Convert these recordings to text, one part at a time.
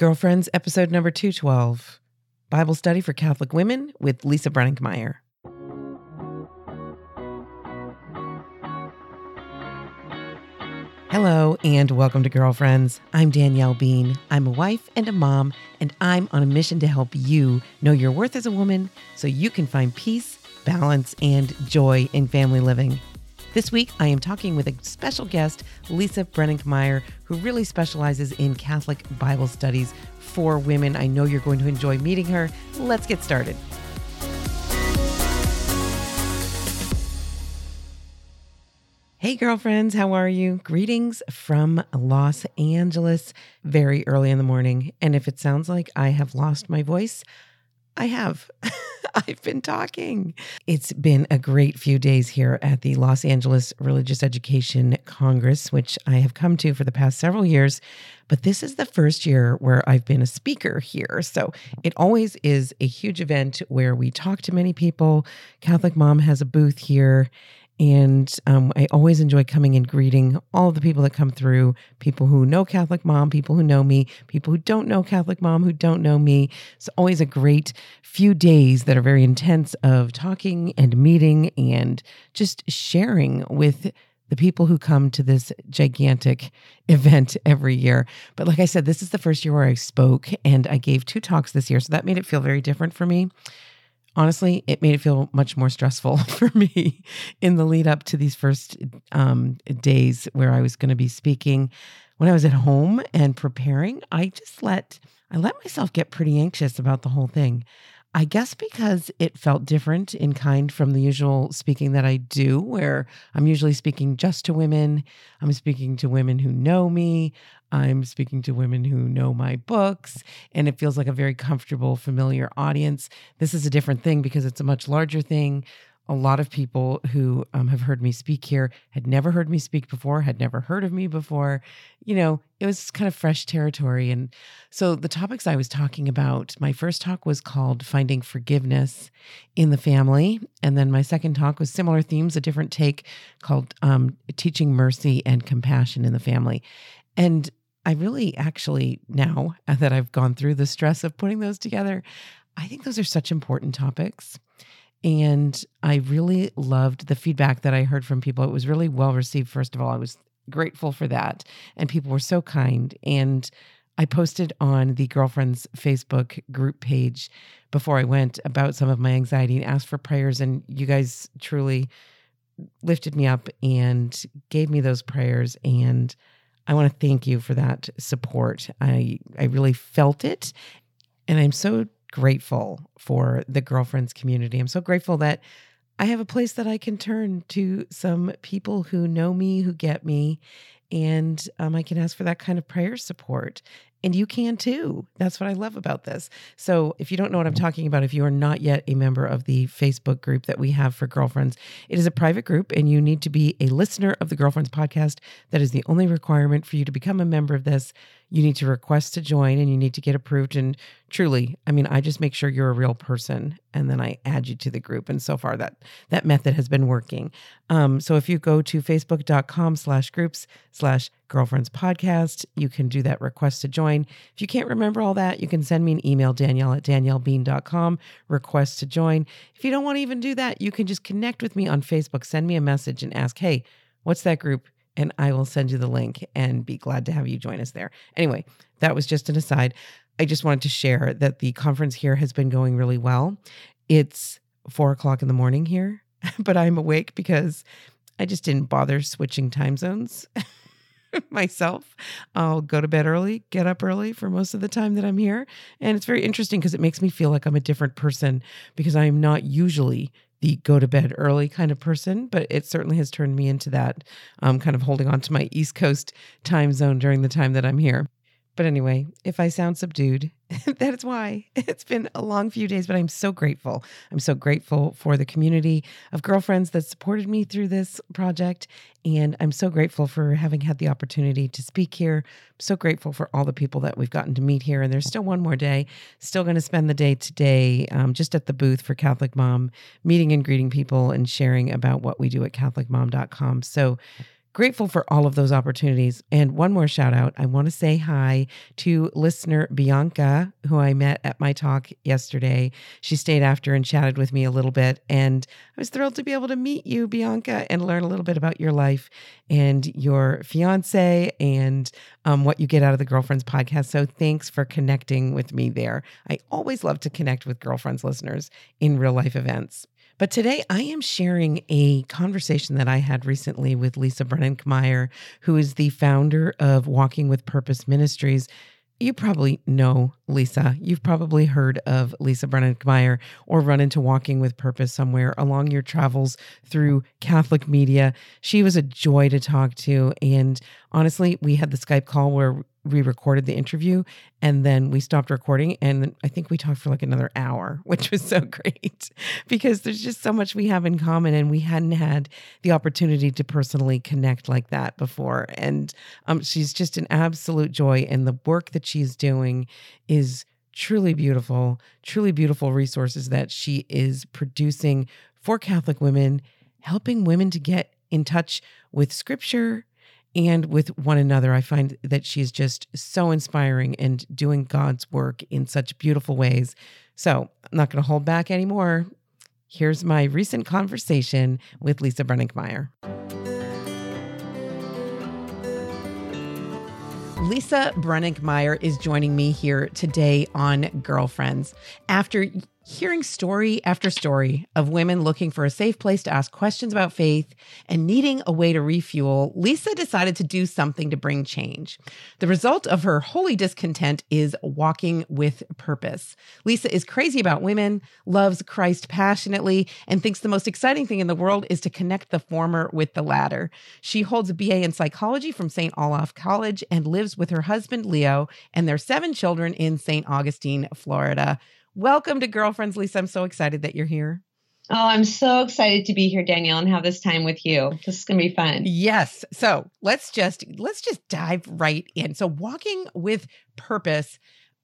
Girlfriends, episode number 212 Bible Study for Catholic Women with Lisa Brenninkmeyer. Hello, and welcome to Girlfriends. I'm Danielle Bean. I'm a wife and a mom, and I'm on a mission to help you know your worth as a woman so you can find peace, balance, and joy in family living. This week, I am talking with a special guest, Lisa Brenninkmeyer, who really specializes in Catholic Bible studies for women. I know you're going to enjoy meeting her. Let's get started. Hey, girlfriends, how are you? Greetings from Los Angeles, very early in the morning. And if it sounds like I have lost my voice, I have. I've been talking. It's been a great few days here at the Los Angeles Religious Education Congress, which I have come to for the past several years. But this is the first year where I've been a speaker here. So it always is a huge event where we talk to many people. Catholic Mom has a booth here. And um, I always enjoy coming and greeting all the people that come through people who know Catholic Mom, people who know me, people who don't know Catholic Mom, who don't know me. It's always a great few days that are very intense of talking and meeting and just sharing with the people who come to this gigantic event every year. But like I said, this is the first year where I spoke and I gave two talks this year. So that made it feel very different for me honestly, it made it feel much more stressful for me in the lead up to these first um, days where I was going to be speaking. When I was at home and preparing, I just let I let myself get pretty anxious about the whole thing. I guess because it felt different in kind from the usual speaking that I do, where I'm usually speaking just to women. I'm speaking to women who know me. I'm speaking to women who know my books, and it feels like a very comfortable, familiar audience. This is a different thing because it's a much larger thing a lot of people who um, have heard me speak here had never heard me speak before, had never heard of me before. You know, it was kind of fresh territory. And so the topics I was talking about, my first talk was called Finding Forgiveness in the Family. And then my second talk was similar themes, a different take called um, Teaching Mercy and Compassion in the Family. And I really actually, now that I've gone through the stress of putting those together, I think those are such important topics. And I really loved the feedback that I heard from people. It was really well received, first of all. I was grateful for that. And people were so kind. And I posted on the girlfriend's Facebook group page before I went about some of my anxiety and asked for prayers. And you guys truly lifted me up and gave me those prayers. And I want to thank you for that support. I I really felt it. And I'm so grateful for the girlfriends community. I'm so grateful that I have a place that I can turn to some people who know me, who get me, and um, I can ask for that kind of prayer support. And you can too. That's what I love about this. So, if you don't know what I'm talking about, if you are not yet a member of the Facebook group that we have for girlfriends, it is a private group and you need to be a listener of the Girlfriends podcast. That is the only requirement for you to become a member of this you need to request to join and you need to get approved. And truly, I mean, I just make sure you're a real person and then I add you to the group. And so far that that method has been working. Um, so if you go to facebook.com slash groups slash girlfriends podcast, you can do that request to join. If you can't remember all that, you can send me an email, Danielle at daniellebean.com, request to join. If you don't want to even do that, you can just connect with me on Facebook, send me a message and ask, hey, what's that group? And I will send you the link and be glad to have you join us there. Anyway, that was just an aside. I just wanted to share that the conference here has been going really well. It's four o'clock in the morning here, but I'm awake because I just didn't bother switching time zones myself. I'll go to bed early, get up early for most of the time that I'm here. And it's very interesting because it makes me feel like I'm a different person because I am not usually the go to bed early kind of person, but it certainly has turned me into that, um, kind of holding on to my East Coast time zone during the time that I'm here. But anyway, if I sound subdued, that is why. It's been a long few days, but I'm so grateful. I'm so grateful for the community of girlfriends that supported me through this project. And I'm so grateful for having had the opportunity to speak here. I'm so grateful for all the people that we've gotten to meet here. And there's still one more day. Still going to spend the day today um, just at the booth for Catholic Mom, meeting and greeting people and sharing about what we do at CatholicMom.com. So grateful for all of those opportunities. And one more shout out I want to say hi to listener Bianca, who I met at my talk yesterday. She stayed after and chatted with me a little bit. And I was thrilled to be able to meet you, Bianca, and learn a little bit about your life and your fiance and um, what you get out of the Girlfriends podcast. So thanks for connecting with me there. I always love to connect with Girlfriends listeners in real life events. But today I am sharing a conversation that I had recently with Lisa Brenninkmeyer, who is the founder of Walking with Purpose Ministries. You probably know Lisa. You've probably heard of Lisa Brenninkmeyer or run into Walking with Purpose somewhere along your travels through Catholic media. She was a joy to talk to. And honestly, we had the Skype call where we recorded the interview and then we stopped recording and i think we talked for like another hour which was so great because there's just so much we have in common and we hadn't had the opportunity to personally connect like that before and um, she's just an absolute joy and the work that she's doing is truly beautiful truly beautiful resources that she is producing for catholic women helping women to get in touch with scripture and with one another. I find that she's just so inspiring and doing God's work in such beautiful ways. So I'm not going to hold back anymore. Here's my recent conversation with Lisa Brenninkmeyer. Lisa Brenninkmeyer is joining me here today on Girlfriends. After hearing story after story of women looking for a safe place to ask questions about faith and needing a way to refuel, Lisa decided to do something to bring change. The result of her holy discontent is walking with purpose. Lisa is crazy about women, loves Christ passionately, and thinks the most exciting thing in the world is to connect the former with the latter. She holds a BA in psychology from St. Olaf College and lives with her husband, Leo, and their seven children in St. Augustine, Florida. Welcome to Girlfriends, Lisa. I'm so excited that you're here. Oh, I'm so excited to be here, Danielle, and have this time with you. This is going to be fun. Yes. So let's just let's just dive right in. So walking with purpose.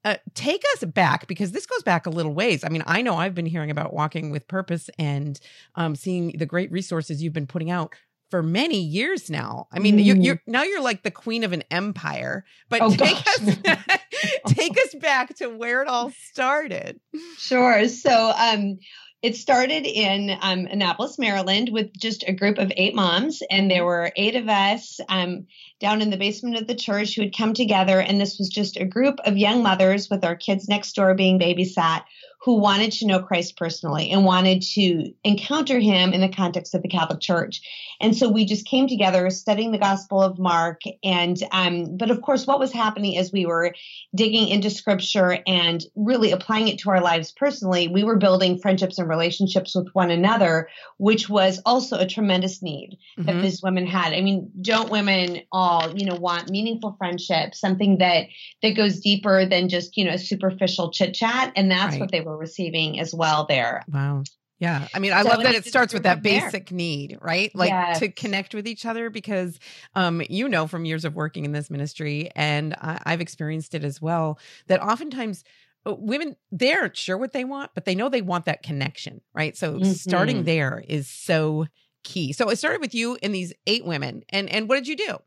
Uh, take us back because this goes back a little ways. I mean, I know I've been hearing about walking with purpose and um, seeing the great resources you've been putting out for many years now. I mean, mm. you're, you're, now you're like the queen of an empire. But oh, take gosh. us take us back to where it all started. Sure. So, um, it started in um, Annapolis, Maryland, with just a group of eight moms, and there were eight of us um, down in the basement of the church who had come together. And this was just a group of young mothers with our kids next door being babysat who wanted to know Christ personally and wanted to encounter him in the context of the Catholic Church. And so we just came together studying the Gospel of Mark. And, um, but of course, what was happening as we were digging into scripture and really applying it to our lives personally, we were building friendships and relationships with one another, which was also a tremendous need mm-hmm. that these women had. I mean, don't women all, you know, want meaningful friendship, something that, that goes deeper than just, you know, a superficial chit chat. And that's right. what they were receiving as well there. Wow. Yeah. I mean, I so love that it starts with that basic there. need, right? Like yes. to connect with each other because um, you know from years of working in this ministry, and I, I've experienced it as well, that oftentimes uh, women they aren't sure what they want, but they know they want that connection, right? So mm-hmm. starting there is so key. So it started with you and these eight women. And and what did you do?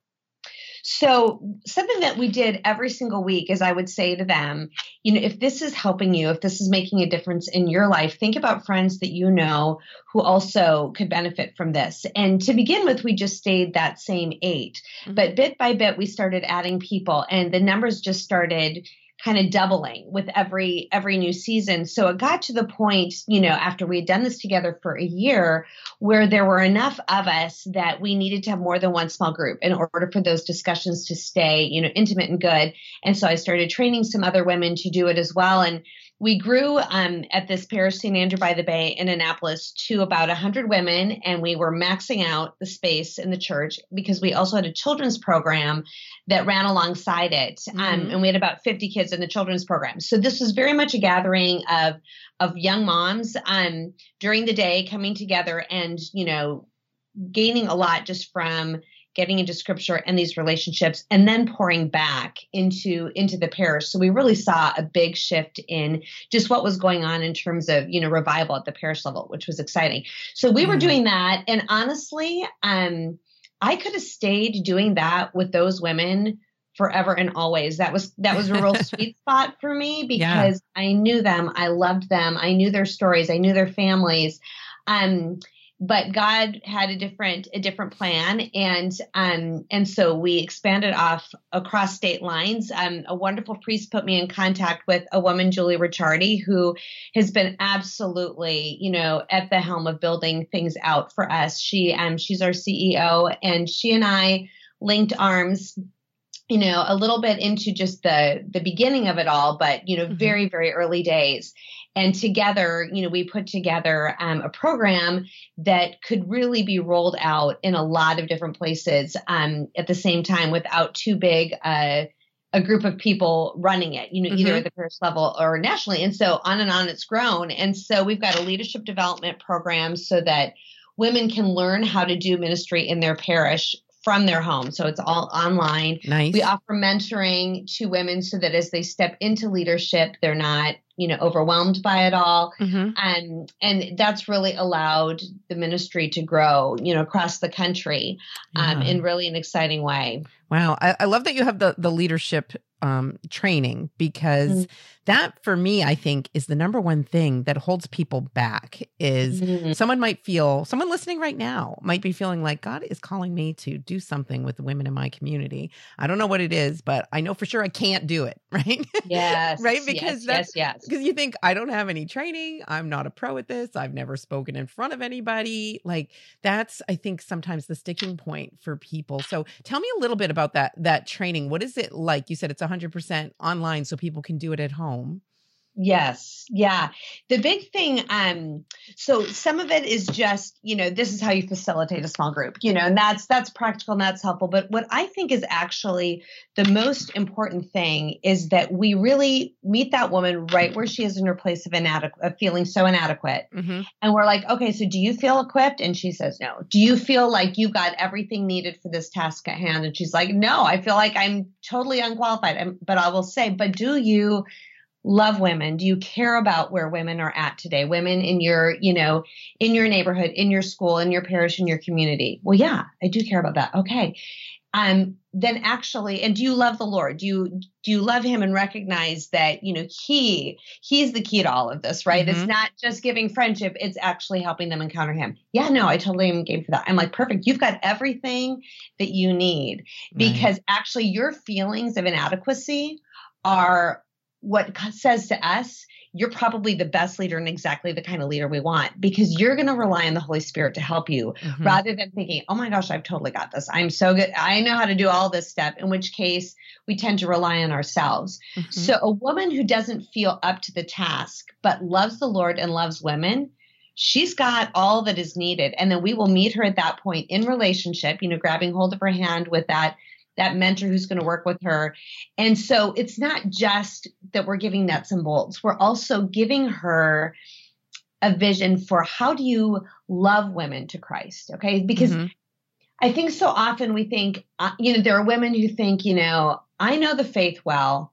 So, something that we did every single week is I would say to them, you know, if this is helping you, if this is making a difference in your life, think about friends that you know who also could benefit from this. And to begin with, we just stayed that same 8 mm-hmm. But bit by bit, we started adding people, and the numbers just started kind of doubling with every every new season. So it got to the point you know after we had done this together for a year where there were enough of us that we needed to have more than one small group in order for those discussions to stay you know intimate and good. And so i started training some other women to do it as well. And we grew um, at this parish St. Andrew by the Bay in Annapolis to about 100 women, and we were maxing out the space in the church because we also had a children's program that ran alongside it. Um, mm-hmm. Um, and we had about 50 kids in the children's program. So this was very much a gathering of, of young moms um, during the day coming together and, you know, gaining a lot just from getting into scripture and these relationships and then pouring back into into the parish so we really saw a big shift in just what was going on in terms of you know revival at the parish level which was exciting so we mm-hmm. were doing that and honestly um I could have stayed doing that with those women forever and always. That was that was a real sweet spot for me because yeah. I knew them, I loved them, I knew their stories, I knew their families. Um, but God had a different a different plan, and um, and so we expanded off across state lines. Um, a wonderful priest put me in contact with a woman, Julie Ricciardi, who has been absolutely, you know, at the helm of building things out for us. She um she's our CEO, and she and I linked arms you know a little bit into just the the beginning of it all but you know mm-hmm. very very early days and together you know we put together um, a program that could really be rolled out in a lot of different places um, at the same time without too big uh, a group of people running it, you know, mm-hmm. either at the parish level or nationally. And so on and on it's grown. And so we've got a leadership development program so that women can learn how to do ministry in their parish from their home. So it's all online. Nice. We offer mentoring to women so that as they step into leadership, they're not, you know, overwhelmed by it all. Mm-hmm. And and that's really allowed the ministry to grow, you know, across the country um, in really an exciting way. Wow. I, I love that you have the the leadership um, training because mm-hmm. that for me i think is the number one thing that holds people back is mm-hmm. someone might feel someone listening right now might be feeling like god is calling me to do something with the women in my community. I don't know what it is but i know for sure i can't do it right? Yes right? because yes, that's yes, yes. because you think i don't have any training. I'm not a pro at this. I've never spoken in front of anybody. Like that's i think sometimes the sticking point for people. So tell me a little bit about that that training. What is it like? You said it's 100% online so people can do it at home. Yes. Yeah. The big thing, um, so some of it is just, you know, this is how you facilitate a small group, you know, and that's that's practical and that's helpful. But what I think is actually the most important thing is that we really meet that woman right where she is in her place of inadequate of feeling so inadequate. Mm-hmm. And we're like, okay, so do you feel equipped? And she says no. Do you feel like you've got everything needed for this task at hand? And she's like, no, I feel like I'm totally unqualified. But I will say, but do you love women? Do you care about where women are at today? Women in your, you know, in your neighborhood, in your school, in your parish, in your community. Well, yeah, I do care about that. Okay. Um, then actually, and do you love the Lord? Do you do you love him and recognize that, you know, he he's the key to all of this, right? Mm-hmm. It's not just giving friendship, it's actually helping them encounter him. Yeah, no, I totally am game for that. I'm like, perfect. You've got everything that you need because right. actually your feelings of inadequacy are what says to us, you're probably the best leader and exactly the kind of leader we want because you're going to rely on the Holy Spirit to help you mm-hmm. rather than thinking, oh my gosh, I've totally got this. I'm so good. I know how to do all this stuff, in which case we tend to rely on ourselves. Mm-hmm. So a woman who doesn't feel up to the task but loves the Lord and loves women, she's got all that is needed. And then we will meet her at that point in relationship, you know, grabbing hold of her hand with that that mentor who's going to work with her. And so it's not just that we're giving nuts and bolts, we're also giving her a vision for how do you love women to Christ, okay? Because mm-hmm. I think so often we think, uh, you know, there are women who think, you know, I know the faith well.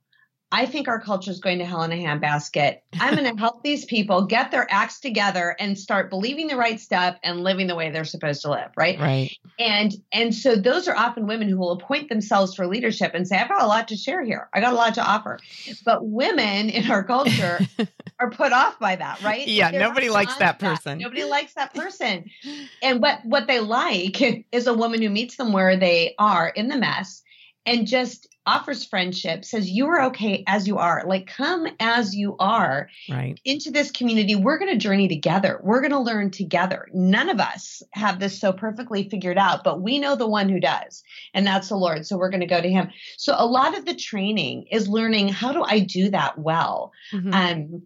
I think our culture is going to hell in a handbasket. I'm going to help these people get their acts together and start believing the right stuff and living the way they're supposed to live, right? Right. And and so those are often women who will appoint themselves for leadership and say, I've got a lot to share here. I got a lot to offer. But women in our culture are put off by that, right? Yeah, nobody likes that person. That. Nobody likes that person. and what what they like is a woman who meets them where they are in the mess and just offers friendship, says you are okay as you are. Like come as you are right. into this community. We're going to journey together. We're going to learn together. None of us have this so perfectly figured out, but we know the one who does, and that's the Lord. So we're going to go to him. So a lot of the training is learning how do I do that well. Mm-hmm. Um,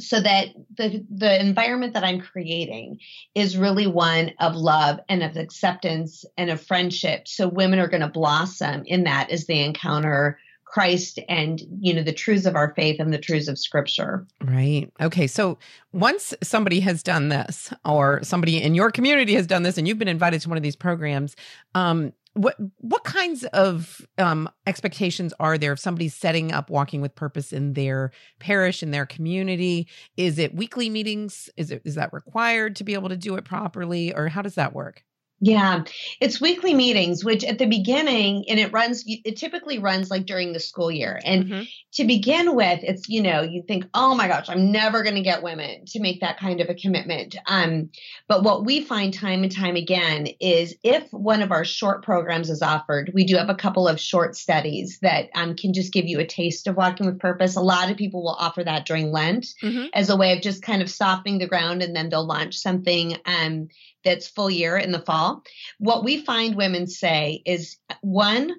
so that the the environment that I'm creating is really one of love and of acceptance and of friendship. So women are going to blossom in that as they encounter Christ and you know the truths of our faith and the truths of scripture. Right. Okay. So once somebody has done this or somebody in your community has done this and you've been invited to one of these programs, um, what what kinds of um, expectations are there if somebody's setting up walking with purpose in their parish in their community? Is it weekly meetings? Is it is that required to be able to do it properly? Or how does that work Yeah, it's weekly meetings, which at the beginning, and it runs, it typically runs like during the school year. And mm-hmm. to begin with, it's, you know, you think, oh my gosh, I'm never going to get women to make that kind of a commitment. Um, but what we find time and time again is if one of our short programs is offered, we do have a couple of short studies that um, can just give you a taste of walking with purpose. A lot of people will offer that during Lent mm-hmm. as a way of just kind of softening the ground, and then they'll launch something um, that's full year in the fall, what we find women say is one,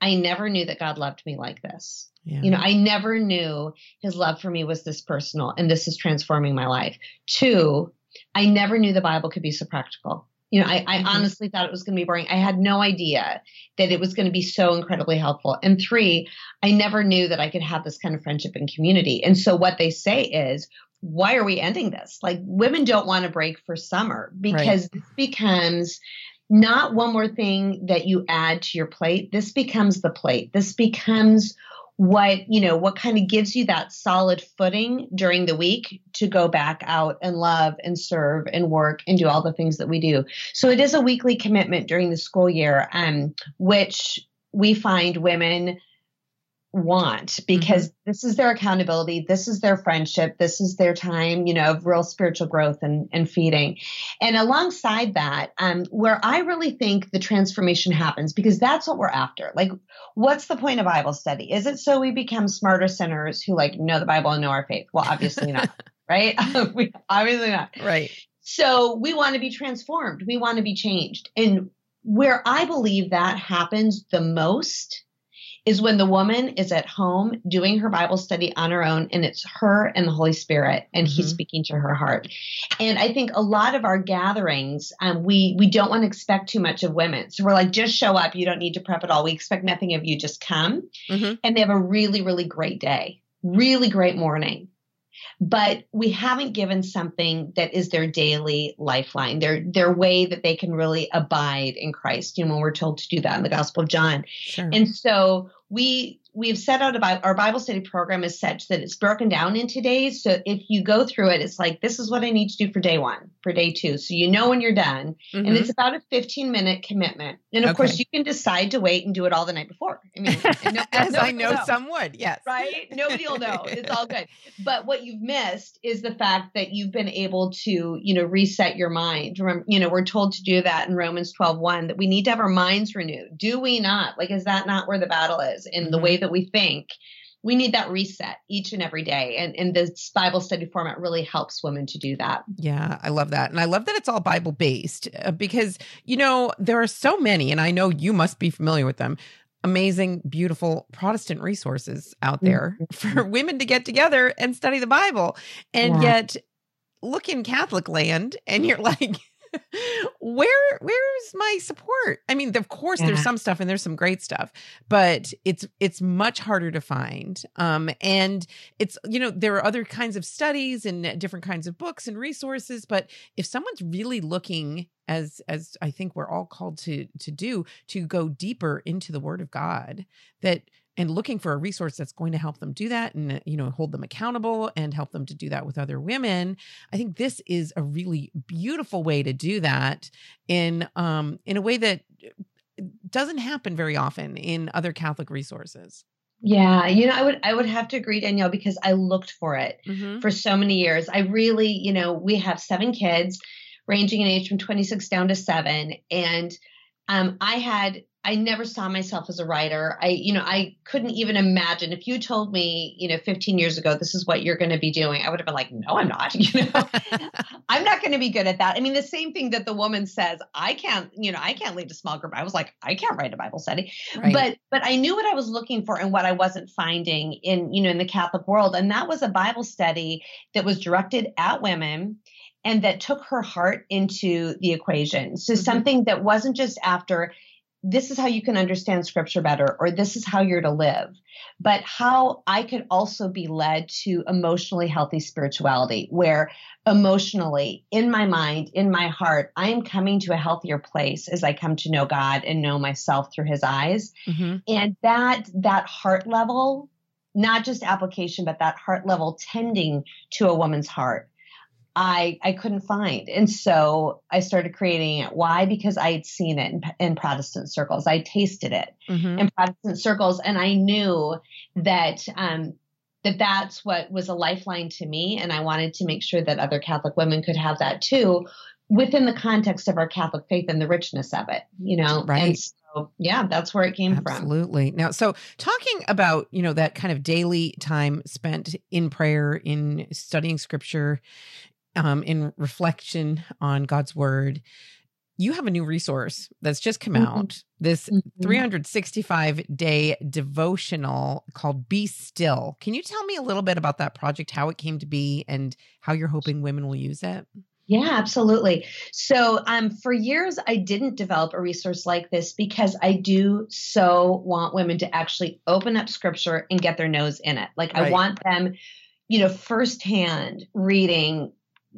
I never knew that God loved me like this. Yeah. You know, I never knew his love for me was this personal and this is transforming my life. Two, I never knew the Bible could be so practical. You know, I, I mm-hmm. honestly thought it was going to be boring. I had no idea that it was going to be so incredibly helpful. And three, I never knew that I could have this kind of friendship and community. And so what they say is, why are we ending this? Like women don't want to break for summer because right. this becomes not one more thing that you add to your plate. This becomes the plate. This becomes what, you know, what kind of gives you that solid footing during the week to go back out and love and serve and work and do all the things that we do. So it is a weekly commitment during the school year, um, which we find women want because mm-hmm. this is their accountability this is their friendship this is their time you know of real spiritual growth and, and feeding. And alongside that um, where i really think the transformation happens because that's what we're after. Like what's the point of bible study? Is it so we become smarter sinners who like know the bible and know our faith? Well obviously not right? We, obviously not. Right. So we want to be transformed. We want to be changed. And where i believe that happens the most is when the woman is at home doing her Bible study on her own and it's her and the Holy Spirit and mm-hmm. he's speaking to her heart. And I think a lot of our gatherings, um, we, we don't want to expect too much of women. So we're like, just show up. You don't need to prep at all. We expect nothing of you. Just come. Mm-hmm. And they have a really, really great day, really great morning but we haven't given something that is their daily lifeline, their their way that they can really abide in Christ. You know, when we're told to do that in the Gospel of John. Sure. And so we we've set out about our Bible study program is such that it's broken down into days. So if you go through it, it's like this is what I need to do for day one, for day two. So you know when you're done. Mm-hmm. And it's about a 15 minute commitment. And of okay. course you can decide to wait and do it all the night before. I mean, no, as I know, know some would, yes. Right? Nobody will know. It's all good. But what you've missed is the fact that you've been able to, you know, reset your mind. Remember, you know, we're told to do that in Romans 12, 1, that we need to have our minds renewed. Do we not? Like, is that not where the battle is in mm-hmm. the way that we think we need that reset each and every day. And, and this Bible study format really helps women to do that. Yeah, I love that. And I love that it's all Bible based uh, because, you know, there are so many, and I know you must be familiar with them. Amazing, beautiful Protestant resources out there mm-hmm. for women to get together and study the Bible. And yeah. yet, look in Catholic land, and you're like, where where's my support i mean of course yeah. there's some stuff and there's some great stuff but it's it's much harder to find um and it's you know there are other kinds of studies and different kinds of books and resources but if someone's really looking as as i think we're all called to to do to go deeper into the word of god that and looking for a resource that's going to help them do that and you know hold them accountable and help them to do that with other women i think this is a really beautiful way to do that in um in a way that uh, doesn't happen very often in other catholic resources yeah, you know, I would I would have to agree, Danielle, because I looked for it mm-hmm. for so many years. I really, you know, we have seven kids, ranging in age from 26 down to seven, and um, I had I never saw myself as a writer. I, you know, I couldn't even imagine if you told me, you know, 15 years ago, this is what you're going to be doing. I would have been like, no, I'm not. You know, I'm not going to be good at that. I mean, the same thing that the woman says, I can't, you know, I can't lead a small group. I was like, I can't write a Bible study, right. but, but I knew what I was looking for and what I wasn't finding in, you know, in the Catholic world. And that was a Bible study that was directed at women and that took her heart into the equation. So mm-hmm. something that wasn't just after this is how you can understand scripture better, or this is how you're to live, but how I could also be led to emotionally healthy spirituality, where emotionally, in my mind, in my heart, I am coming to a healthier place as I come to know God and know myself through his eyes. Mm-hmm. And that, that heart level, not just application, but that heart level tending to a woman's heart I I couldn't find, and so I started creating it. Why? Because I had seen it in, in Protestant circles. I tasted it mm-hmm. in Protestant circles, and I knew that um, that that's what was a lifeline to me, and I wanted to make sure that other Catholic women could have that too, within the context of our Catholic faith and the richness of it. You know, right. And so, yeah, that's where it came Absolutely. from. Absolutely. Now, so talking about, you know, that kind of daily time spent in prayer, in studying scripture, um, in reflection on God's word, you have a new resource that's just come mm-hmm. out this mm-hmm. 365 day devotional called Be Still. Can you tell me a little bit about that project, how it came to be, and how you're hoping women will use it? Yeah, absolutely. So, um, for years, I didn't develop a resource like this because I do so want women to actually open up scripture and get their nose in it. Like, right. I want them, you know, firsthand reading,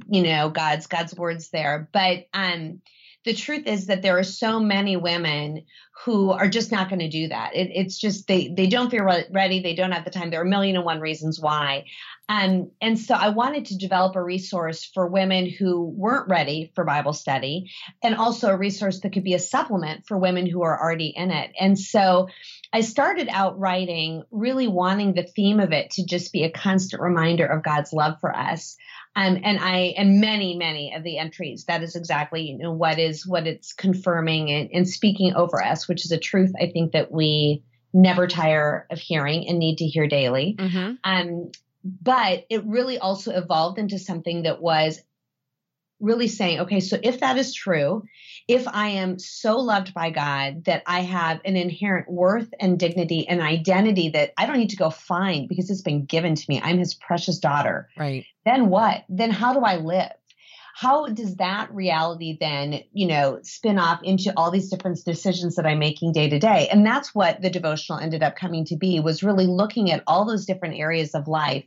you know, God's God's words there. But um, the truth is that there are so many women who are just not going to do that. It, it's just they they don't feel ready. They don't have the time. There are a million and one reasons why. Um, and so I wanted to develop a resource for women who weren't ready for Bible study, and also a resource that could be a supplement for women who are already in it. And so I started out writing, really wanting the theme of it to just be a constant reminder of God's love for us. Um, and I and many many of the entries that is exactly you know what is what it's confirming and, and speaking over us, which is a truth I think that we never tire of hearing and need to hear daily. Mm-hmm. Um, but it really also evolved into something that was really saying, okay, so if that is true, if I am so loved by God that I have an inherent worth and dignity and identity that I don't need to go find because it's been given to me, I'm his precious daughter. Right. Then what? Then how do I live? How does that reality then, you know, spin off into all these different decisions that I'm making day to day? And that's what the devotional ended up coming to be was really looking at all those different areas of life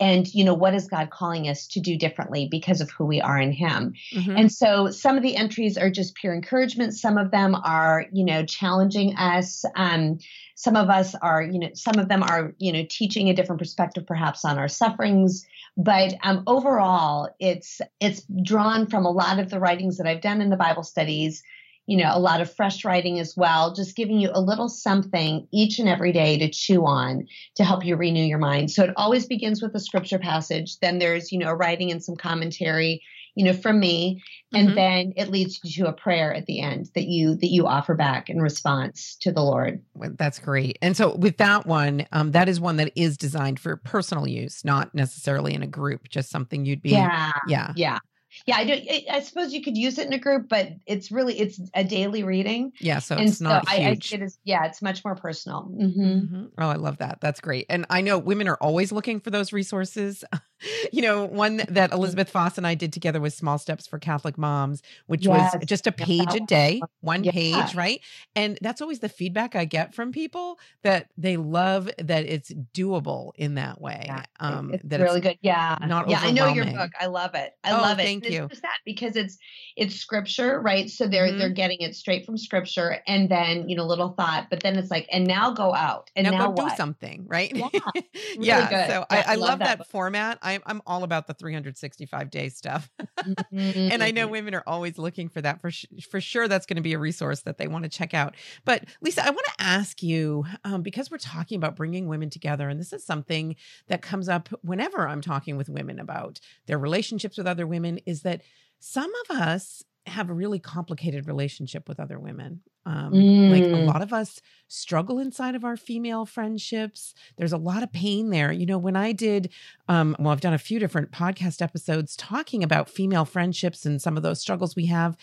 and you know what is god calling us to do differently because of who we are in him? Mm-hmm. and so some of the entries are just pure encouragement. Some of them are you know challenging us. Um, some of us are you know some of them are you know teaching a different perspective perhaps on our sufferings. But um, overall it's it's drawn from a lot of the writings that i've done in the bible studies you know, a lot of fresh writing as well, just giving you a little something each and every day to chew on to help you renew your mind. So it always begins with a scripture passage. Then there's, you know, writing and some commentary, you know, from me. And mm-hmm. then it leads you to a prayer at the end that you that you offer back in response to the Lord. That's great. And so with that one, um, that is one that is designed for personal use, not necessarily in a group, just something you'd be Yeah. Yeah. Yeah yeah i do i suppose you could use it in a group but it's really it's a daily reading yeah so and it's so not I, huge. I, it is yeah it's much more personal mm-hmm. Mm-hmm. oh i love that that's great and i know women are always looking for those resources you know one that elizabeth foss and i did together was small steps for catholic moms which yes. was just a page a day one yeah. page right? And that's always the feedback i get from people that they love that it's doable in that way yeah. um it's that really it's good. Yeah. not yeah i know your book. I love it. I oh, love it. thank you. that because it's it's scripture right? So they're mm-hmm. they're getting it straight from scripture and then you know little thought but then it's like and now go out. And now, now do something right? Yeah, really yeah so I, I, love, love that, that format I'm, I'm all about the 365 day stuff mm-hmm. and i know women are always looking for that for, sh- for sure that's going to be a resource that they want to check out but lisa i want to ask you um, because we're talking about bringing women together and this is something that comes up whenever i'm talking with women about their relationships with other women is that some of us have a really complicated relationship with other women. Um, mm. Like a mm. lot of us struggle inside of our female friendships. There's a lot of pain there. You know, when I did, um, well, I've done a few different podcast episodes talking about female friendships and some of those struggles we have.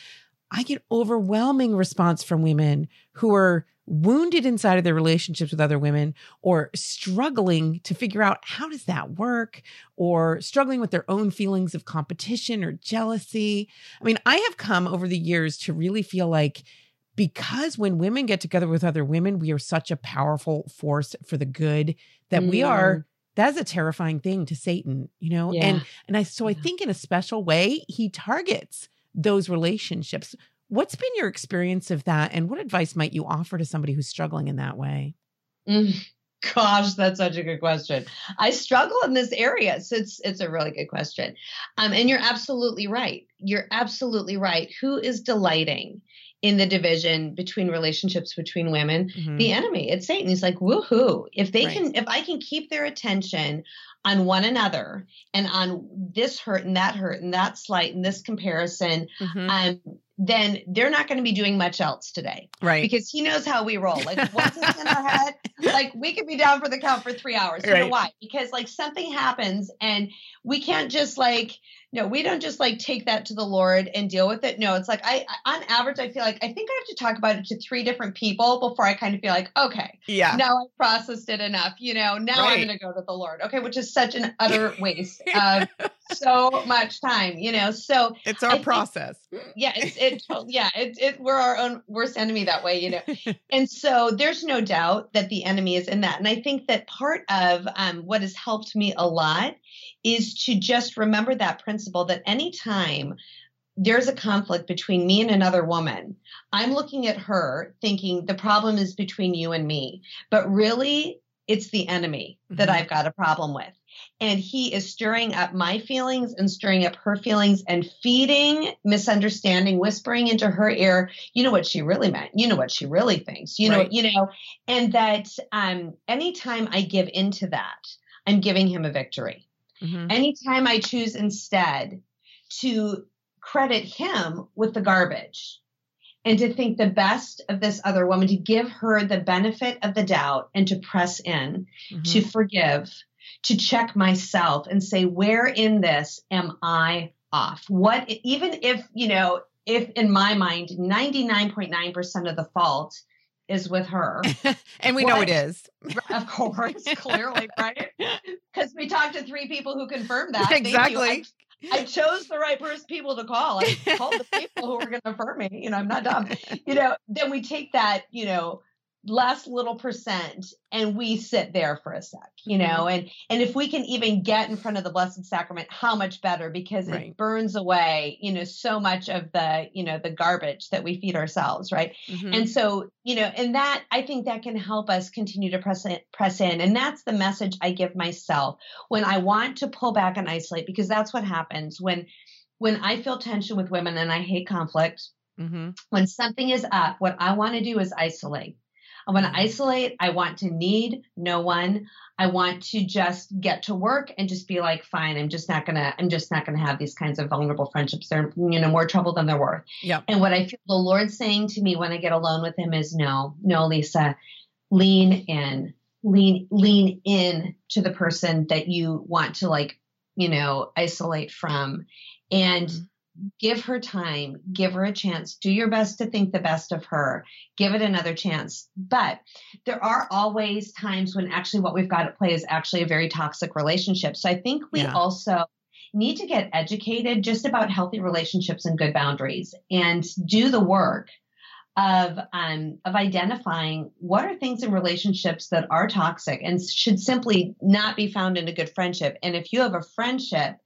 I get overwhelming response from women who are wounded inside of their relationships with other women or struggling to figure out how does that work or struggling with their own feelings of competition or jealousy. I mean, I have come over the years to really feel like because when women get together with other women, we are such a powerful force for the good that we are mm. that's a terrifying thing to Satan, you know? Yeah. And and I so I think in a special way he targets those relationships. What's been your experience of that? And what advice might you offer to somebody who's struggling in that way? Mm. Gosh, that's such a good question. I struggle in this area, so it's it's a really good question. Um, and you're absolutely right. You're absolutely right. Who is delighting in the division between relationships between women? Mm-hmm. The enemy. It's Satan. He's like, woohoo! If they right. can, if I can keep their attention on one another and on this hurt and that hurt and that slight and this comparison, mm-hmm. um, then they're not going to be doing much else today. Right. Because he knows how we roll. Like once it's in our head, like we could be down for the count for three hours. You right. know why? Because like something happens and we can't just like, no, we don't just like take that to the Lord and deal with it. No, it's like I, on average, I feel like I think I have to talk about it to three different people before I kind of feel like, okay, yeah, now I've processed it enough. You know, now right. I'm going to go to the Lord. Okay, which is such an utter waste of so much time. You know, so it's our I process. Think, yeah, it's it. Yeah, it's it. We're our own worst enemy that way. You know, and so there's no doubt that the enemy is in that, and I think that part of um, what has helped me a lot is to just remember that principle that anytime there's a conflict between me and another woman, I'm looking at her thinking the problem is between you and me. But really, it's the enemy that mm-hmm. I've got a problem with. And he is stirring up my feelings and stirring up her feelings and feeding misunderstanding, whispering into her ear, you know what she really meant. You know what she really thinks. You know, right. you know, and that um anytime I give into that, I'm giving him a victory. Mm-hmm. Anytime I choose instead to credit him with the garbage and to think the best of this other woman, to give her the benefit of the doubt and to press in, mm-hmm. to forgive, to check myself and say, where in this am I off? What, even if, you know, if in my mind, 99.9% of the fault is with her. and we what, know it is. Of course, clearly, right? Because we talked to three people who confirmed that. Exactly. I, chose the right person, people to call. I called the people who were going to affirm me. You know, I'm not dumb. You know, then we take that, you know, last little percent and we sit there for a sec you mm-hmm. know and and if we can even get in front of the blessed sacrament how much better because right. it burns away you know so much of the you know the garbage that we feed ourselves right mm-hmm. and so you know and that i think that can help us continue to press in, press in and that's the message i give myself when i want to pull back and isolate because that's what happens when when i feel tension with women and i hate conflict mm-hmm. when something is up what i want to do is isolate I want to isolate. I want to need no one. I want to just get to work and just be like, fine, I'm just not gonna, I'm just not gonna have these kinds of vulnerable friendships. They're, you know, more trouble than they're worth. Yeah. And what I feel the Lord saying to me when I get alone with him is no, no, Lisa, lean in, lean, lean in to the person that you want to like, you know, isolate from. And mm-hmm give her time, give her a chance, do your best to think the best of her, give it another chance. But there are always times when actually what we've got at play is actually a very toxic relationship. So I think we yeah. also need to get educated just about healthy relationships and good boundaries and do the work of um, of identifying what are things in relationships that are toxic and should simply not be found in a good friendship. And if you have a friendship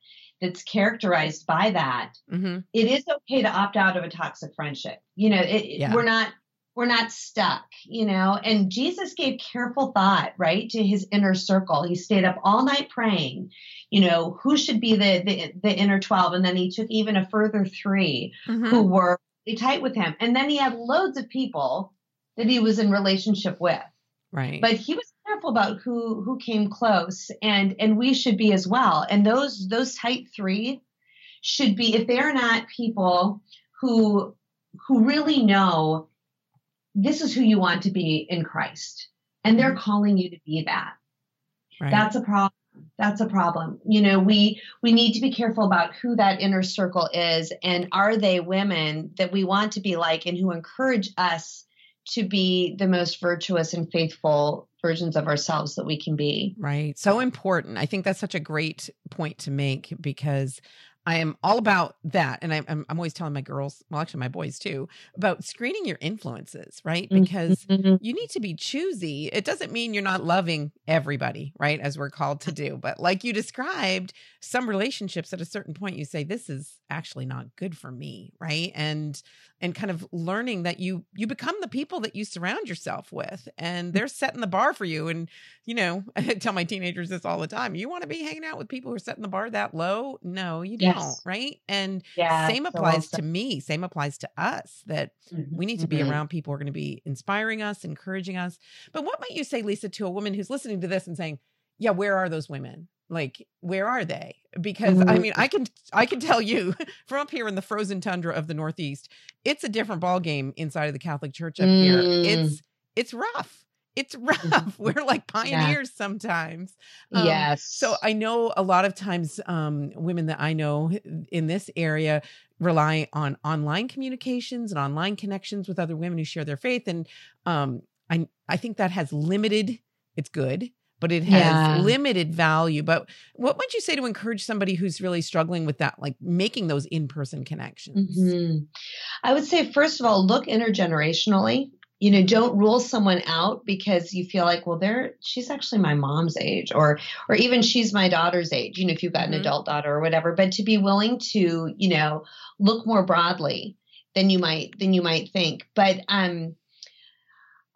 that's characterized by that, mm-hmm. it is okay to opt out of a toxic friendship. You know, it, yeah. we're not we're not stuck, you know. And Jesus gave careful thought, right, to his inner circle. He stayed up all night praying, you know, who should be the the, the inner 12 and then he took even a further 3 mm-hmm. who were really tight with him. And then he had loads of people that he was in relationship with. Right. But he was careful about who who came close and and we should be as well and those those type three should be if they're not people who who really know this is who you want to be in Christ and they're mm-hmm. calling you to be that right. that's a problem that's a problem you know we we need to be careful about who that inner circle is and are they women that we want to be like and who encourage us to be the most virtuous and faithful versions of ourselves that we can be. Right. So important. I think that's such a great point to make because I am all about that. And I'm, I'm, always telling my girls, well, actually, my boys too, about screening your influences, right? Because mm-hmm. you need to be choosy. It doesn't mean you're not loving everybody, right? As we're called to do. But like you described, some relationships at a certain point, you say, this is actually not good for me, right? And and kind of learning that you you become the people that you surround yourself with and they're setting the bar for you and you know i tell my teenagers this all the time you want to be hanging out with people who are setting the bar that low no you yes. don't right and yeah, same applies so to me same applies to us that mm-hmm. we need to be mm-hmm. around people who are going to be inspiring us encouraging us but what might you say lisa to a woman who's listening to this and saying yeah where are those women like where are they because mm-hmm. i mean i can i can tell you from up here in the frozen tundra of the northeast it's a different ball game inside of the catholic church up mm. here it's it's rough it's mm-hmm. rough we're like pioneers yeah. sometimes um, yes so i know a lot of times um, women that i know in this area rely on online communications and online connections with other women who share their faith and um, i i think that has limited it's good but it has yeah. limited value. But what would you say to encourage somebody who's really struggling with that, like making those in person connections? Mm-hmm. I would say, first of all, look intergenerationally. You know, don't rule someone out because you feel like, well, they're she's actually my mom's age, or or even she's my daughter's age. You know, if you've got an mm-hmm. adult daughter or whatever. But to be willing to, you know, look more broadly than you might than you might think. But um,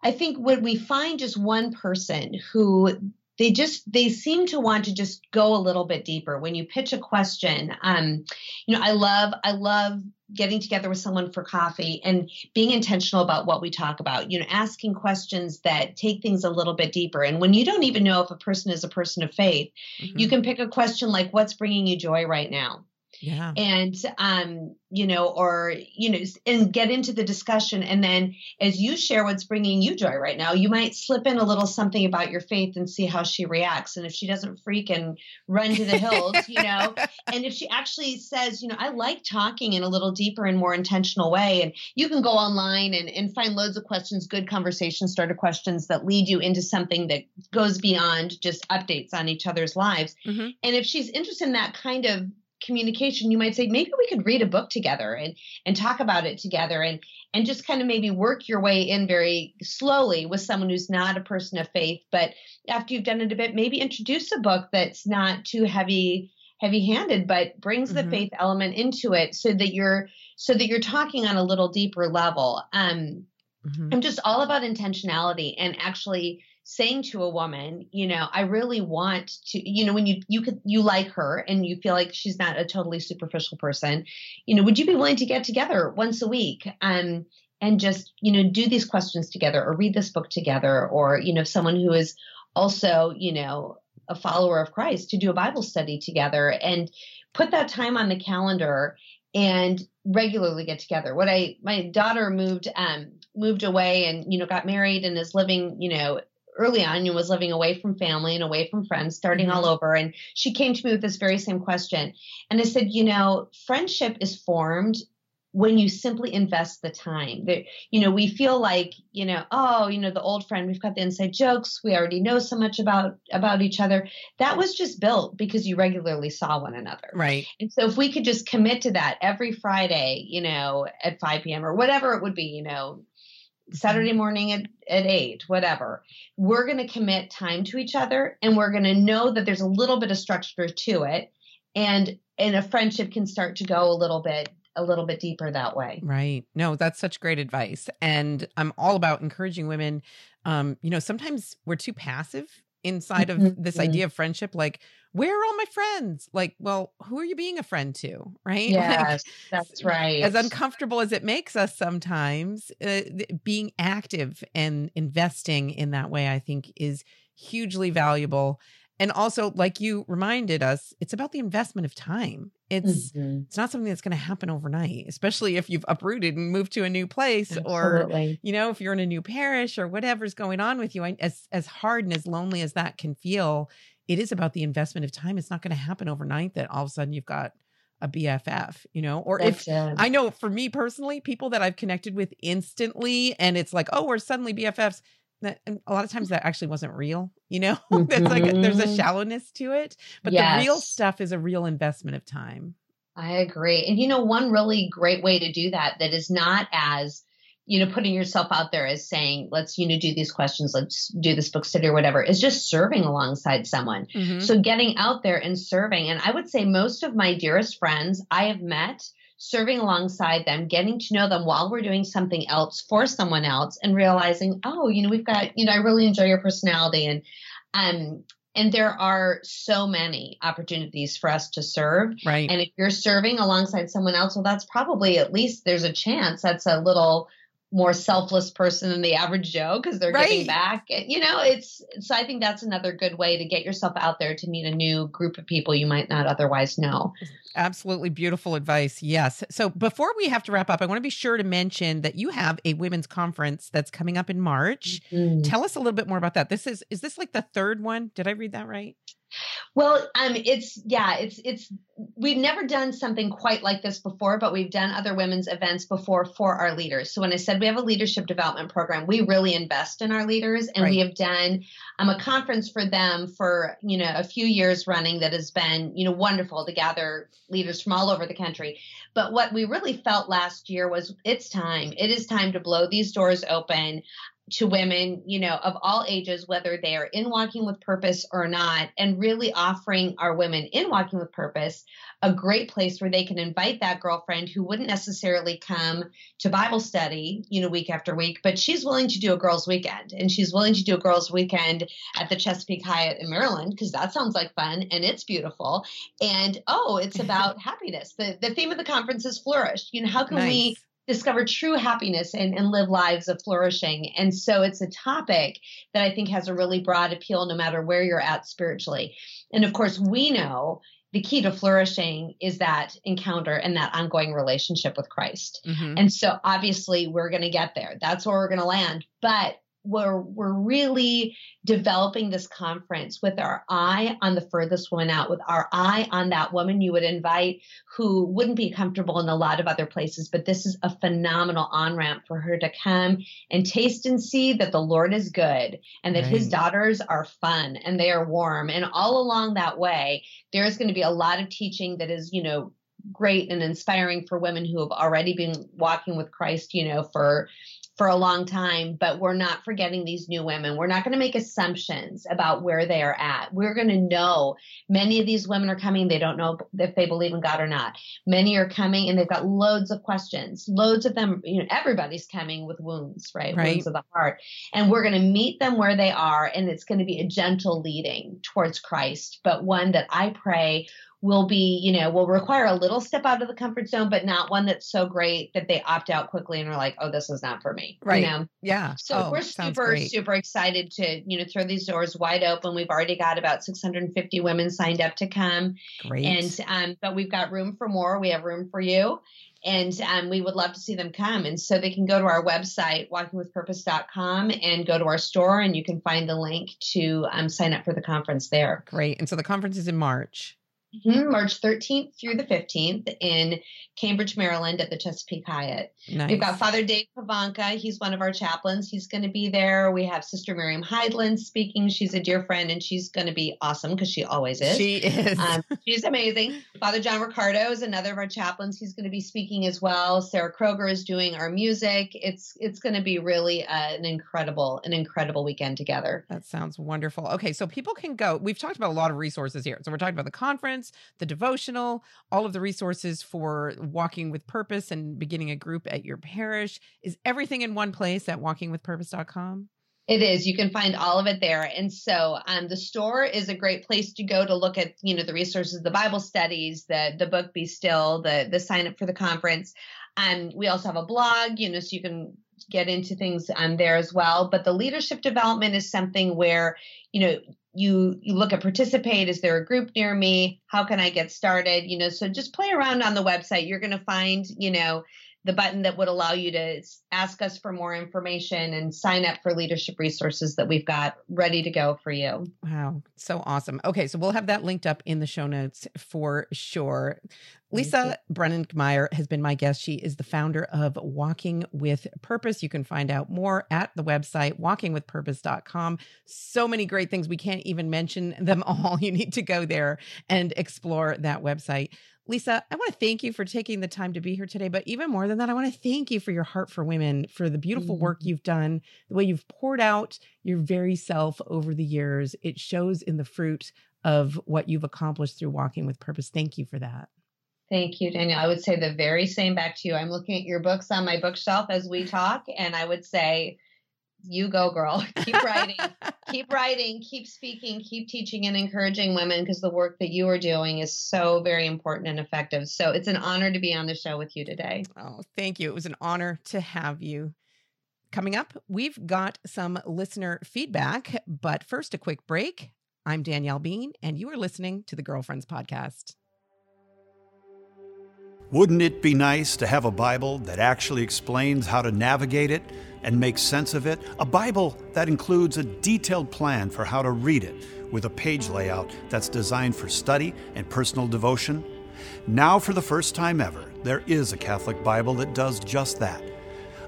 I think when we find just one person who they just they seem to want to just go a little bit deeper. When you pitch a question um, you know i love i love getting together with someone for coffee and being intentional about what we talk about you know asking questions that take things a little bit deeper. And when you don't even know if a person is a person of faith mm-hmm. you can pick a question like what's bringing you joy right now yeah. And um you know or you know and get into the discussion. And then as you share what's bringing you joy right now you might slip in a little something about your faith and see how she reacts. And if she doesn't freak and run to the hills you know and if she actually says you know i like talking in a little deeper and more intentional way. And you can go online and, and find loads of questions good conversation starter questions that lead you into something that goes beyond just updates on each other's lives. Mm-hmm. and if she's interested in that kind of communication you might say maybe we could read a book together and and talk about it together and and just kind of maybe work your way in very slowly with someone who's not a person of faith but after you've done it a bit maybe introduce a book that's not too heavy heavy handed but brings the mm-hmm. faith element into it so that you're so that you're talking on a little deeper level um mm-hmm. i'm just all about intentionality and actually saying to a woman, you know, I really want to, you know, when you you could you like her and you feel like she's not a totally superficial person, you know, would you be willing to get together once a week um, and just, you know, do these questions together or read this book together or, you know, someone who is also, you know, a follower of Christ to do a Bible study together and put that time on the calendar and regularly get together. What I my daughter moved um moved away and you know got married and is living you know early on and was living away from family and away from friends, starting mm-hmm. all over. And she came to me with this very same question. And I said, you know, friendship is formed when you simply invest the time that you know we feel like you know oh you know the old friend we've got the inside jokes we already know so much about about each other that was just built because you regularly saw one another right and so if we could just commit to that every friday you know at 5 p.m or whatever it would be you know Saturday morning at, at eight, whatever. We're going to commit time to each other and we're going to know that there's a little bit of structure to it. And, and a friendship can start to go a little bit a little bit deeper that way. Right. No, that's such great advice. And I'm all about encouraging women. Um, you know, sometimes we're too passive inside of this mm-hmm. idea of friendship like where are all my friends? Like well who are you being a friend to? Right? Yes like, that's right as uncomfortable as it makes us sometimes uh, being active and investing in that way i think is hugely valuable. And also like you reminded us it's about the investment of time. It's mm-hmm. it's not something that's going to happen overnight especially if you've uprooted and moved to a new place Absolutely. or you know if you're in a new parish or whatever's going on with you. As as hard and as lonely as that can feel it is about the investment of time it's not going to happen overnight that all of a sudden you've got a BFF, you know, or That's if it. I know for me personally, people that I've connected with instantly and it's like, oh, we're suddenly BFFs that a lot of times that actually wasn't real you know mm-hmm. there's like a, there's a mm-hmm. shallowness to it but yes. the real stuff is a real investment of time i agree and you know one really great way to do that that is not as you know putting yourself out there as saying let's you know do these questions let's do this book study or whatever is just serving alongside someone mm-hmm. so getting out there and serving and i would say most of my dearest friends i have met serving alongside them, getting to know them while we're doing something else for someone else and realizing, oh, you know, we've got, you know, I really enjoy your personality and um and there are so many opportunities for us to serve. Right. And if you're serving alongside someone else, well, that's probably at least there's a chance that's a little more selfless person than the average Joe because they're right. giving back. You know, it's so I think that's another good way to get yourself out there to meet a new group of people you might not otherwise know. Absolutely beautiful advice. Yes. So before we have to wrap up, I want to be sure to mention that you have a women's conference that's coming up in March. Mm-hmm. Tell us a little bit more about that. This is is this like the third one? Did I read that right? Well, um, it's yeah, it's it's we've never done something quite like this before, but we've done other women's events before for our leaders. So when I said we have a leadership development program, we really invest in our leaders, and right. we have done um, a conference for them for you know a few years running that has been you know wonderful to gather leaders from all over the country. But what we really felt last year was it's time. It is time to blow these doors open to women, you know, of all ages, whether they are in Walking with Purpose or not, and really offering our women in Walking with Purpose a great place where they can invite that girlfriend who wouldn't necessarily come to Bible study, you know, week after week, but she's willing to do a girls' weekend and she's willing to do a girls' weekend at the Chesapeake Hyatt in Maryland because that sounds like fun and it's beautiful. And oh, it's about happiness. The the theme of the conference is flourish. You know, how can nice. we discover true happiness and, and live lives of flourishing. And so it's a topic that I think has a really broad appeal no matter where you're at spiritually. And of course, we know the key to flourishing is that encounter and that ongoing relationship with Christ. Mm-hmm. And so obviously we're going to get there. That's where we're going to land. But we're we're really developing this conference with our eye on the furthest one out with our eye on that woman you would invite who wouldn't be comfortable in a lot of other places but this is a phenomenal on ramp for her to come and taste and see that the lord is good and that right. his daughters are fun and they are warm and all along that way there's going to be a lot of teaching that is you know great and inspiring for women who have already been walking with Christ, you know, for for a long time, but we're not forgetting these new women. We're not going to make assumptions about where they are at. We're going to know many of these women are coming. They don't know if they believe in God or not. Many are coming and they've got loads of questions. Loads of them, you know, everybody's coming with wounds, right? right. Wounds of the heart. And we're going to meet them where they are. And it's going to be a gentle leading towards Christ, but one that I pray will be, you know, will require a little step out of the comfort zone, but not one that's so great that they opt out quickly and are like, oh, this is not for me. Right. You know? Yeah. So oh, we're super, super excited to, you know, throw these doors wide open. We've already got about 650 women signed up to come. Great. And, um, but we've got room for more. We have room for you. And um, we would love to see them come. And so they can go to our website, walkingwithpurpose.com, and go to our store, and you can find the link to um, sign up for the conference there. Great. And so the conference is in March. Mm-hmm. March 13th through the 15th in Cambridge, Maryland at the Chesapeake Hyatt. Nice. We've got Father Dave Pivonka. He's one of our chaplains. He's going to be there. We have Sister Miriam Heidland speaking. She's a dear friend and she's going to be awesome because she always is. She is. Um, she's amazing. Father John Riccardo is another of our chaplains. He's going to be speaking as well. Sarah Kroger is doing our music. It's it's going to be really uh, an incredible an incredible weekend together. That sounds wonderful. Okay, so people can go. We've talked about a lot of resources here. So we're talking about the conference, the devotional, all of the resources for walking with purpose and beginning a group at your parish. Is everything in one place at walkingwithpurpose.com? It is. You can find all of it there. And so um, the store is a great place to go to look at, you know, the resources, the Bible studies, the the book Be Still, the the sign up for the conference. Um, we also have a blog, you know, so you can get into things um, there as well. But the leadership development is something where, you know, you you look at participate is there a group near me? How can i get started? You know so just play around on the website. You're going to find you know the button that would allow you to ask us for more information and sign up for leadership resources that we've got ready to go for you. Wow, so awesome. Okay, so we'll have that linked up in the show notes for sure. Lisa Brenninkmeyer has been my guest. She is the founder of Walking with Purpose. You can find out more at the website, walkingwithpurpose.com. So many great things. We can't even mention them all. You need to go there and explore that website. Lisa, I want to thank you for taking the time to be here today. But even more than that, I want to thank you for your heart for women, for the beautiful mm-hmm. work you've done, the way you've poured out your very self over the years. It shows in the fruit of what you've accomplished through walking with purpose. Thank you for that. Thank you, Danielle. I would say the very same back to you. I'm looking at your books on my bookshelf as we talk, and I would say, you go, girl. Keep writing, keep writing, keep speaking, keep teaching and encouraging women because the work that you are doing is so very important and effective. So it's an honor to be on the show with you today. Oh, thank you. It was an honor to have you. Coming up, we've got some listener feedback, but first, a quick break. I'm Danielle Bean, and you are listening to the Girlfriends Podcast. Wouldn't it be nice to have a Bible that actually explains how to navigate it and make sense of it? A Bible that includes a detailed plan for how to read it with a page layout that's designed for study and personal devotion? Now, for the first time ever, there is a Catholic Bible that does just that.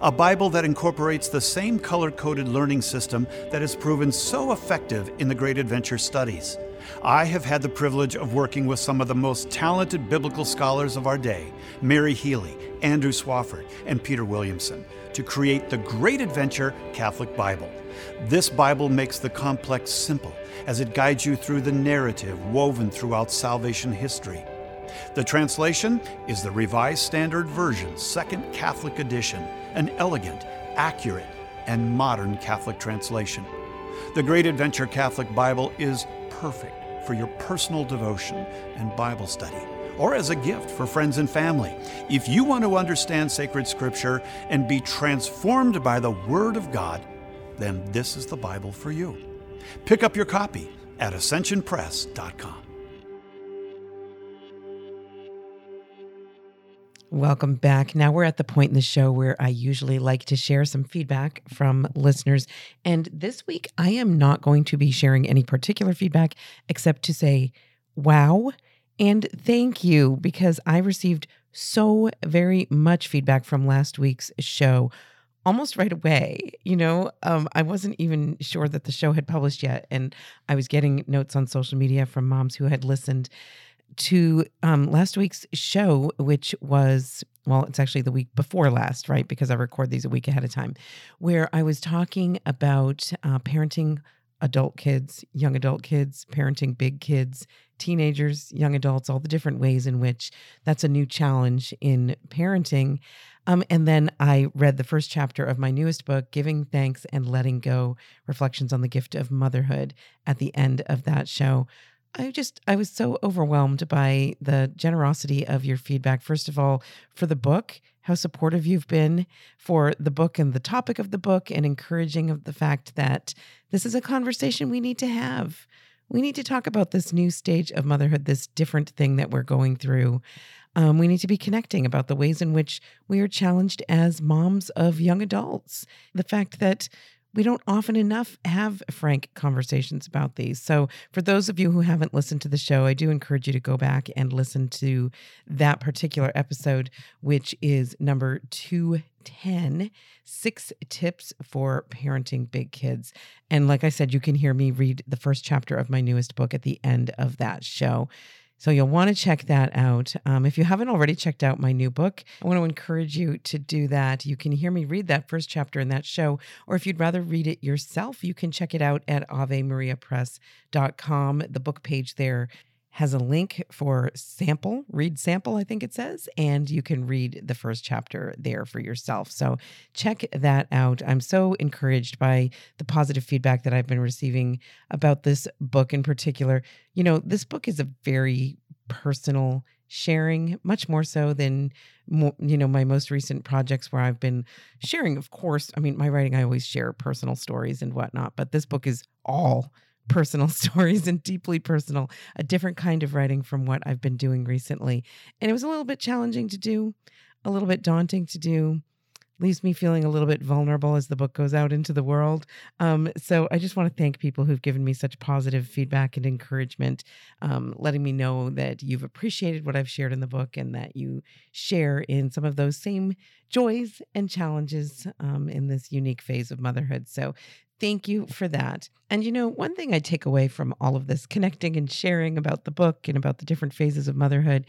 A Bible that incorporates the same color coded learning system that has proven so effective in the Great Adventure studies. I have had the privilege of working with some of the most talented biblical scholars of our day, Mary Healy, Andrew Swafford, and Peter Williamson, to create the Great Adventure Catholic Bible. This Bible makes the complex simple as it guides you through the narrative woven throughout salvation history. The translation is the Revised Standard Version, Second Catholic Edition, an elegant, accurate, and modern Catholic translation. The Great Adventure Catholic Bible is perfect for your personal devotion and Bible study, or as a gift for friends and family. If you want to understand sacred scripture and be transformed by the Word of God, then this is the Bible for you. Pick up your copy at ascensionpress.com. Welcome back. Now we're at the point in the show where I usually like to share some feedback from listeners. And this week, I am not going to be sharing any particular feedback except to say, wow, and thank you, because I received so very much feedback from last week's show almost right away. You know, um, I wasn't even sure that the show had published yet. And I was getting notes on social media from moms who had listened to um, last week's show, which was, well, it's actually the week before last, right? Because I record these a week ahead of time, where I was talking about uh, parenting adult kids, young adult kids, parenting big kids, teenagers, young adults, all the different ways in which that's a new challenge in parenting. Um, and then I read the first chapter of my newest book, Giving Thanks and Letting Go Reflections on the Gift of Motherhood, at the end of that show. I just, I was so overwhelmed by the generosity of your feedback. First of all, for the book, how supportive you've been for the book and the topic of the book, and encouraging of the fact that this is a conversation we need to have. We need to talk about this new stage of motherhood, this different thing that we're going through. Um, we need to be connecting about the ways in which we are challenged as moms of young adults. The fact that we don't often enough have frank conversations about these. So, for those of you who haven't listened to the show, I do encourage you to go back and listen to that particular episode, which is number 210 Six Tips for Parenting Big Kids. And like I said, you can hear me read the first chapter of my newest book at the end of that show. So you'll want to check that out. Um, if you haven't already checked out my new book, I want to encourage you to do that. You can hear me read that first chapter in that show, or if you'd rather read it yourself, you can check it out at avemariapress.com. The book page there has a link for sample, read sample, I think it says, and you can read the first chapter there for yourself. So check that out. I'm so encouraged by the positive feedback that I've been receiving about this book in particular. You know, this book is a very personal sharing much more so than you know my most recent projects where i've been sharing of course i mean my writing i always share personal stories and whatnot but this book is all personal stories and deeply personal, a different kind of writing from what I've been doing recently. And it was a little bit challenging to do, a little bit daunting to do. Leaves me feeling a little bit vulnerable as the book goes out into the world. Um, so I just want to thank people who've given me such positive feedback and encouragement, um, letting me know that you've appreciated what I've shared in the book and that you share in some of those same joys and challenges um, in this unique phase of motherhood. So Thank you for that. And you know, one thing I take away from all of this connecting and sharing about the book and about the different phases of motherhood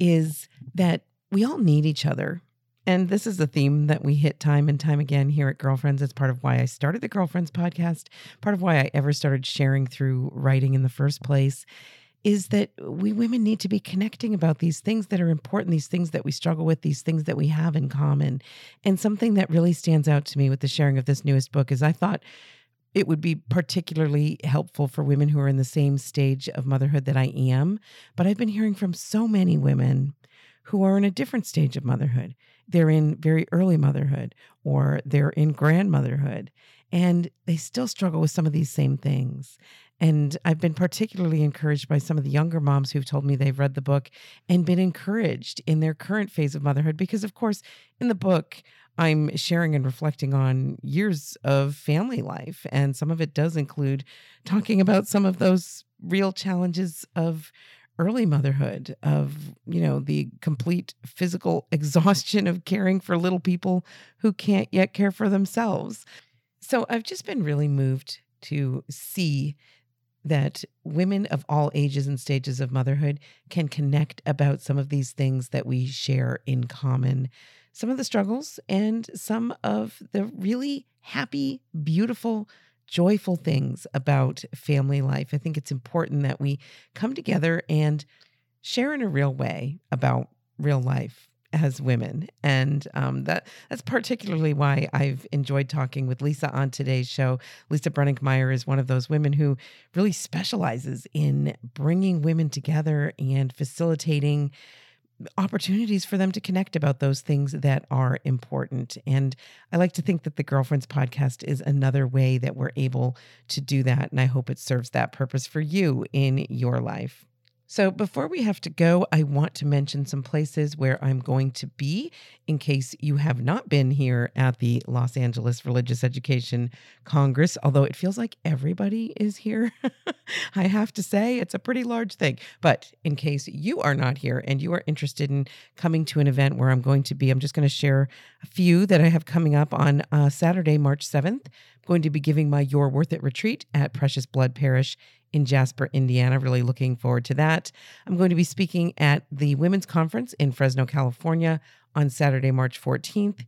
is that we all need each other. And this is a theme that we hit time and time again here at Girlfriends. It's part of why I started the Girlfriends podcast, part of why I ever started sharing through writing in the first place is that we women need to be connecting about these things that are important, these things that we struggle with, these things that we have in common. And something that really stands out to me with the sharing of this newest book is I thought it would be particularly helpful for women who are in the same stage of motherhood that I am. But I've been hearing from so many women who are in a different stage of motherhood. They're in very early motherhood or they're in grandmotherhood, and they still struggle with some of these same things. And I've been particularly encouraged by some of the younger moms who've told me they've read the book and been encouraged in their current phase of motherhood. Because, of course, in the book, I'm sharing and reflecting on years of family life. And some of it does include talking about some of those real challenges of early motherhood, of, you know, the complete physical exhaustion of caring for little people who can't yet care for themselves. So I've just been really moved to see that women of all ages and stages of motherhood can connect about some of these things that we share in common, some of the struggles and some of the really happy, beautiful, joyful things about family life. I think it's important that we come together and share in a real way about real life as women, and um, that that's particularly why I've enjoyed talking with Lisa on today's show. Lisa Brenninkmeyer is one of those women who really specializes in bringing women together and facilitating opportunities for them to connect about those things that are important. And I like to think that the Girlfriends podcast is another way that we're able to do that. And I hope it serves that purpose for you in your life. So, before we have to go, I want to mention some places where I'm going to be in case you have not been here at the Los Angeles Religious Education Congress, although it feels like everybody is here. I have to say, it's a pretty large thing. But in case you are not here and you are interested in coming to an event where I'm going to be, I'm just going to share few that I have coming up on uh, Saturday, March 7th. I'm going to be giving my You're Worth It retreat at Precious Blood Parish in Jasper, Indiana. Really looking forward to that. I'm going to be speaking at the Women's Conference in Fresno, California on Saturday, March 14th.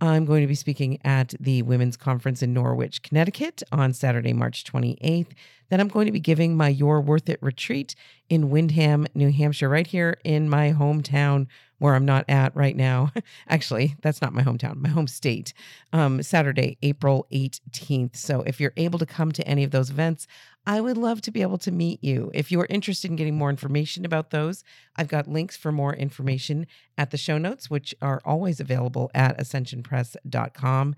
I'm going to be speaking at the Women's Conference in Norwich, Connecticut on Saturday, March 28th. Then I'm going to be giving my You're Worth It retreat in Windham, New Hampshire, right here in my hometown where I'm not at right now. Actually, that's not my hometown, my home state. Um, Saturday, April 18th. So if you're able to come to any of those events, I would love to be able to meet you. If you are interested in getting more information about those, I've got links for more information at the show notes, which are always available at ascensionpress.com.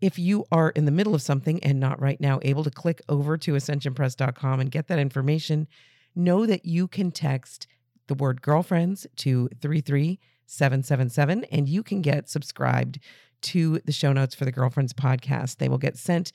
If you are in the middle of something and not right now able to click over to ascensionpress.com and get that information, know that you can text the word girlfriends to 33777 and you can get subscribed to the show notes for the Girlfriends podcast. They will get sent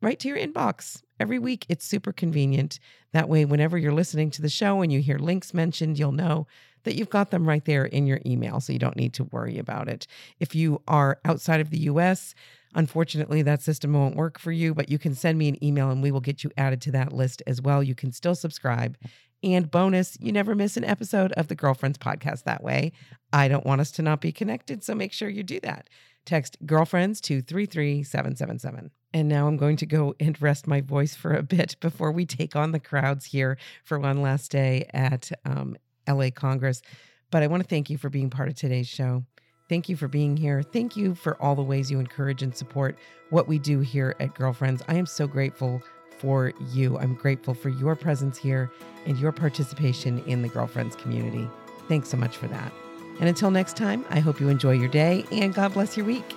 right to your inbox every week. It's super convenient. That way, whenever you're listening to the show and you hear links mentioned, you'll know that you've got them right there in your email. So you don't need to worry about it. If you are outside of the US, Unfortunately, that system won't work for you, but you can send me an email and we will get you added to that list as well. You can still subscribe. And bonus, you never miss an episode of the Girlfriends podcast that way. I don't want us to not be connected, so make sure you do that. Text girlfriends to 33777. And now I'm going to go and rest my voice for a bit before we take on the crowds here for one last day at um, LA Congress. But I want to thank you for being part of today's show. Thank you for being here. Thank you for all the ways you encourage and support what we do here at Girlfriends. I am so grateful for you. I'm grateful for your presence here and your participation in the Girlfriends community. Thanks so much for that. And until next time, I hope you enjoy your day and God bless your week.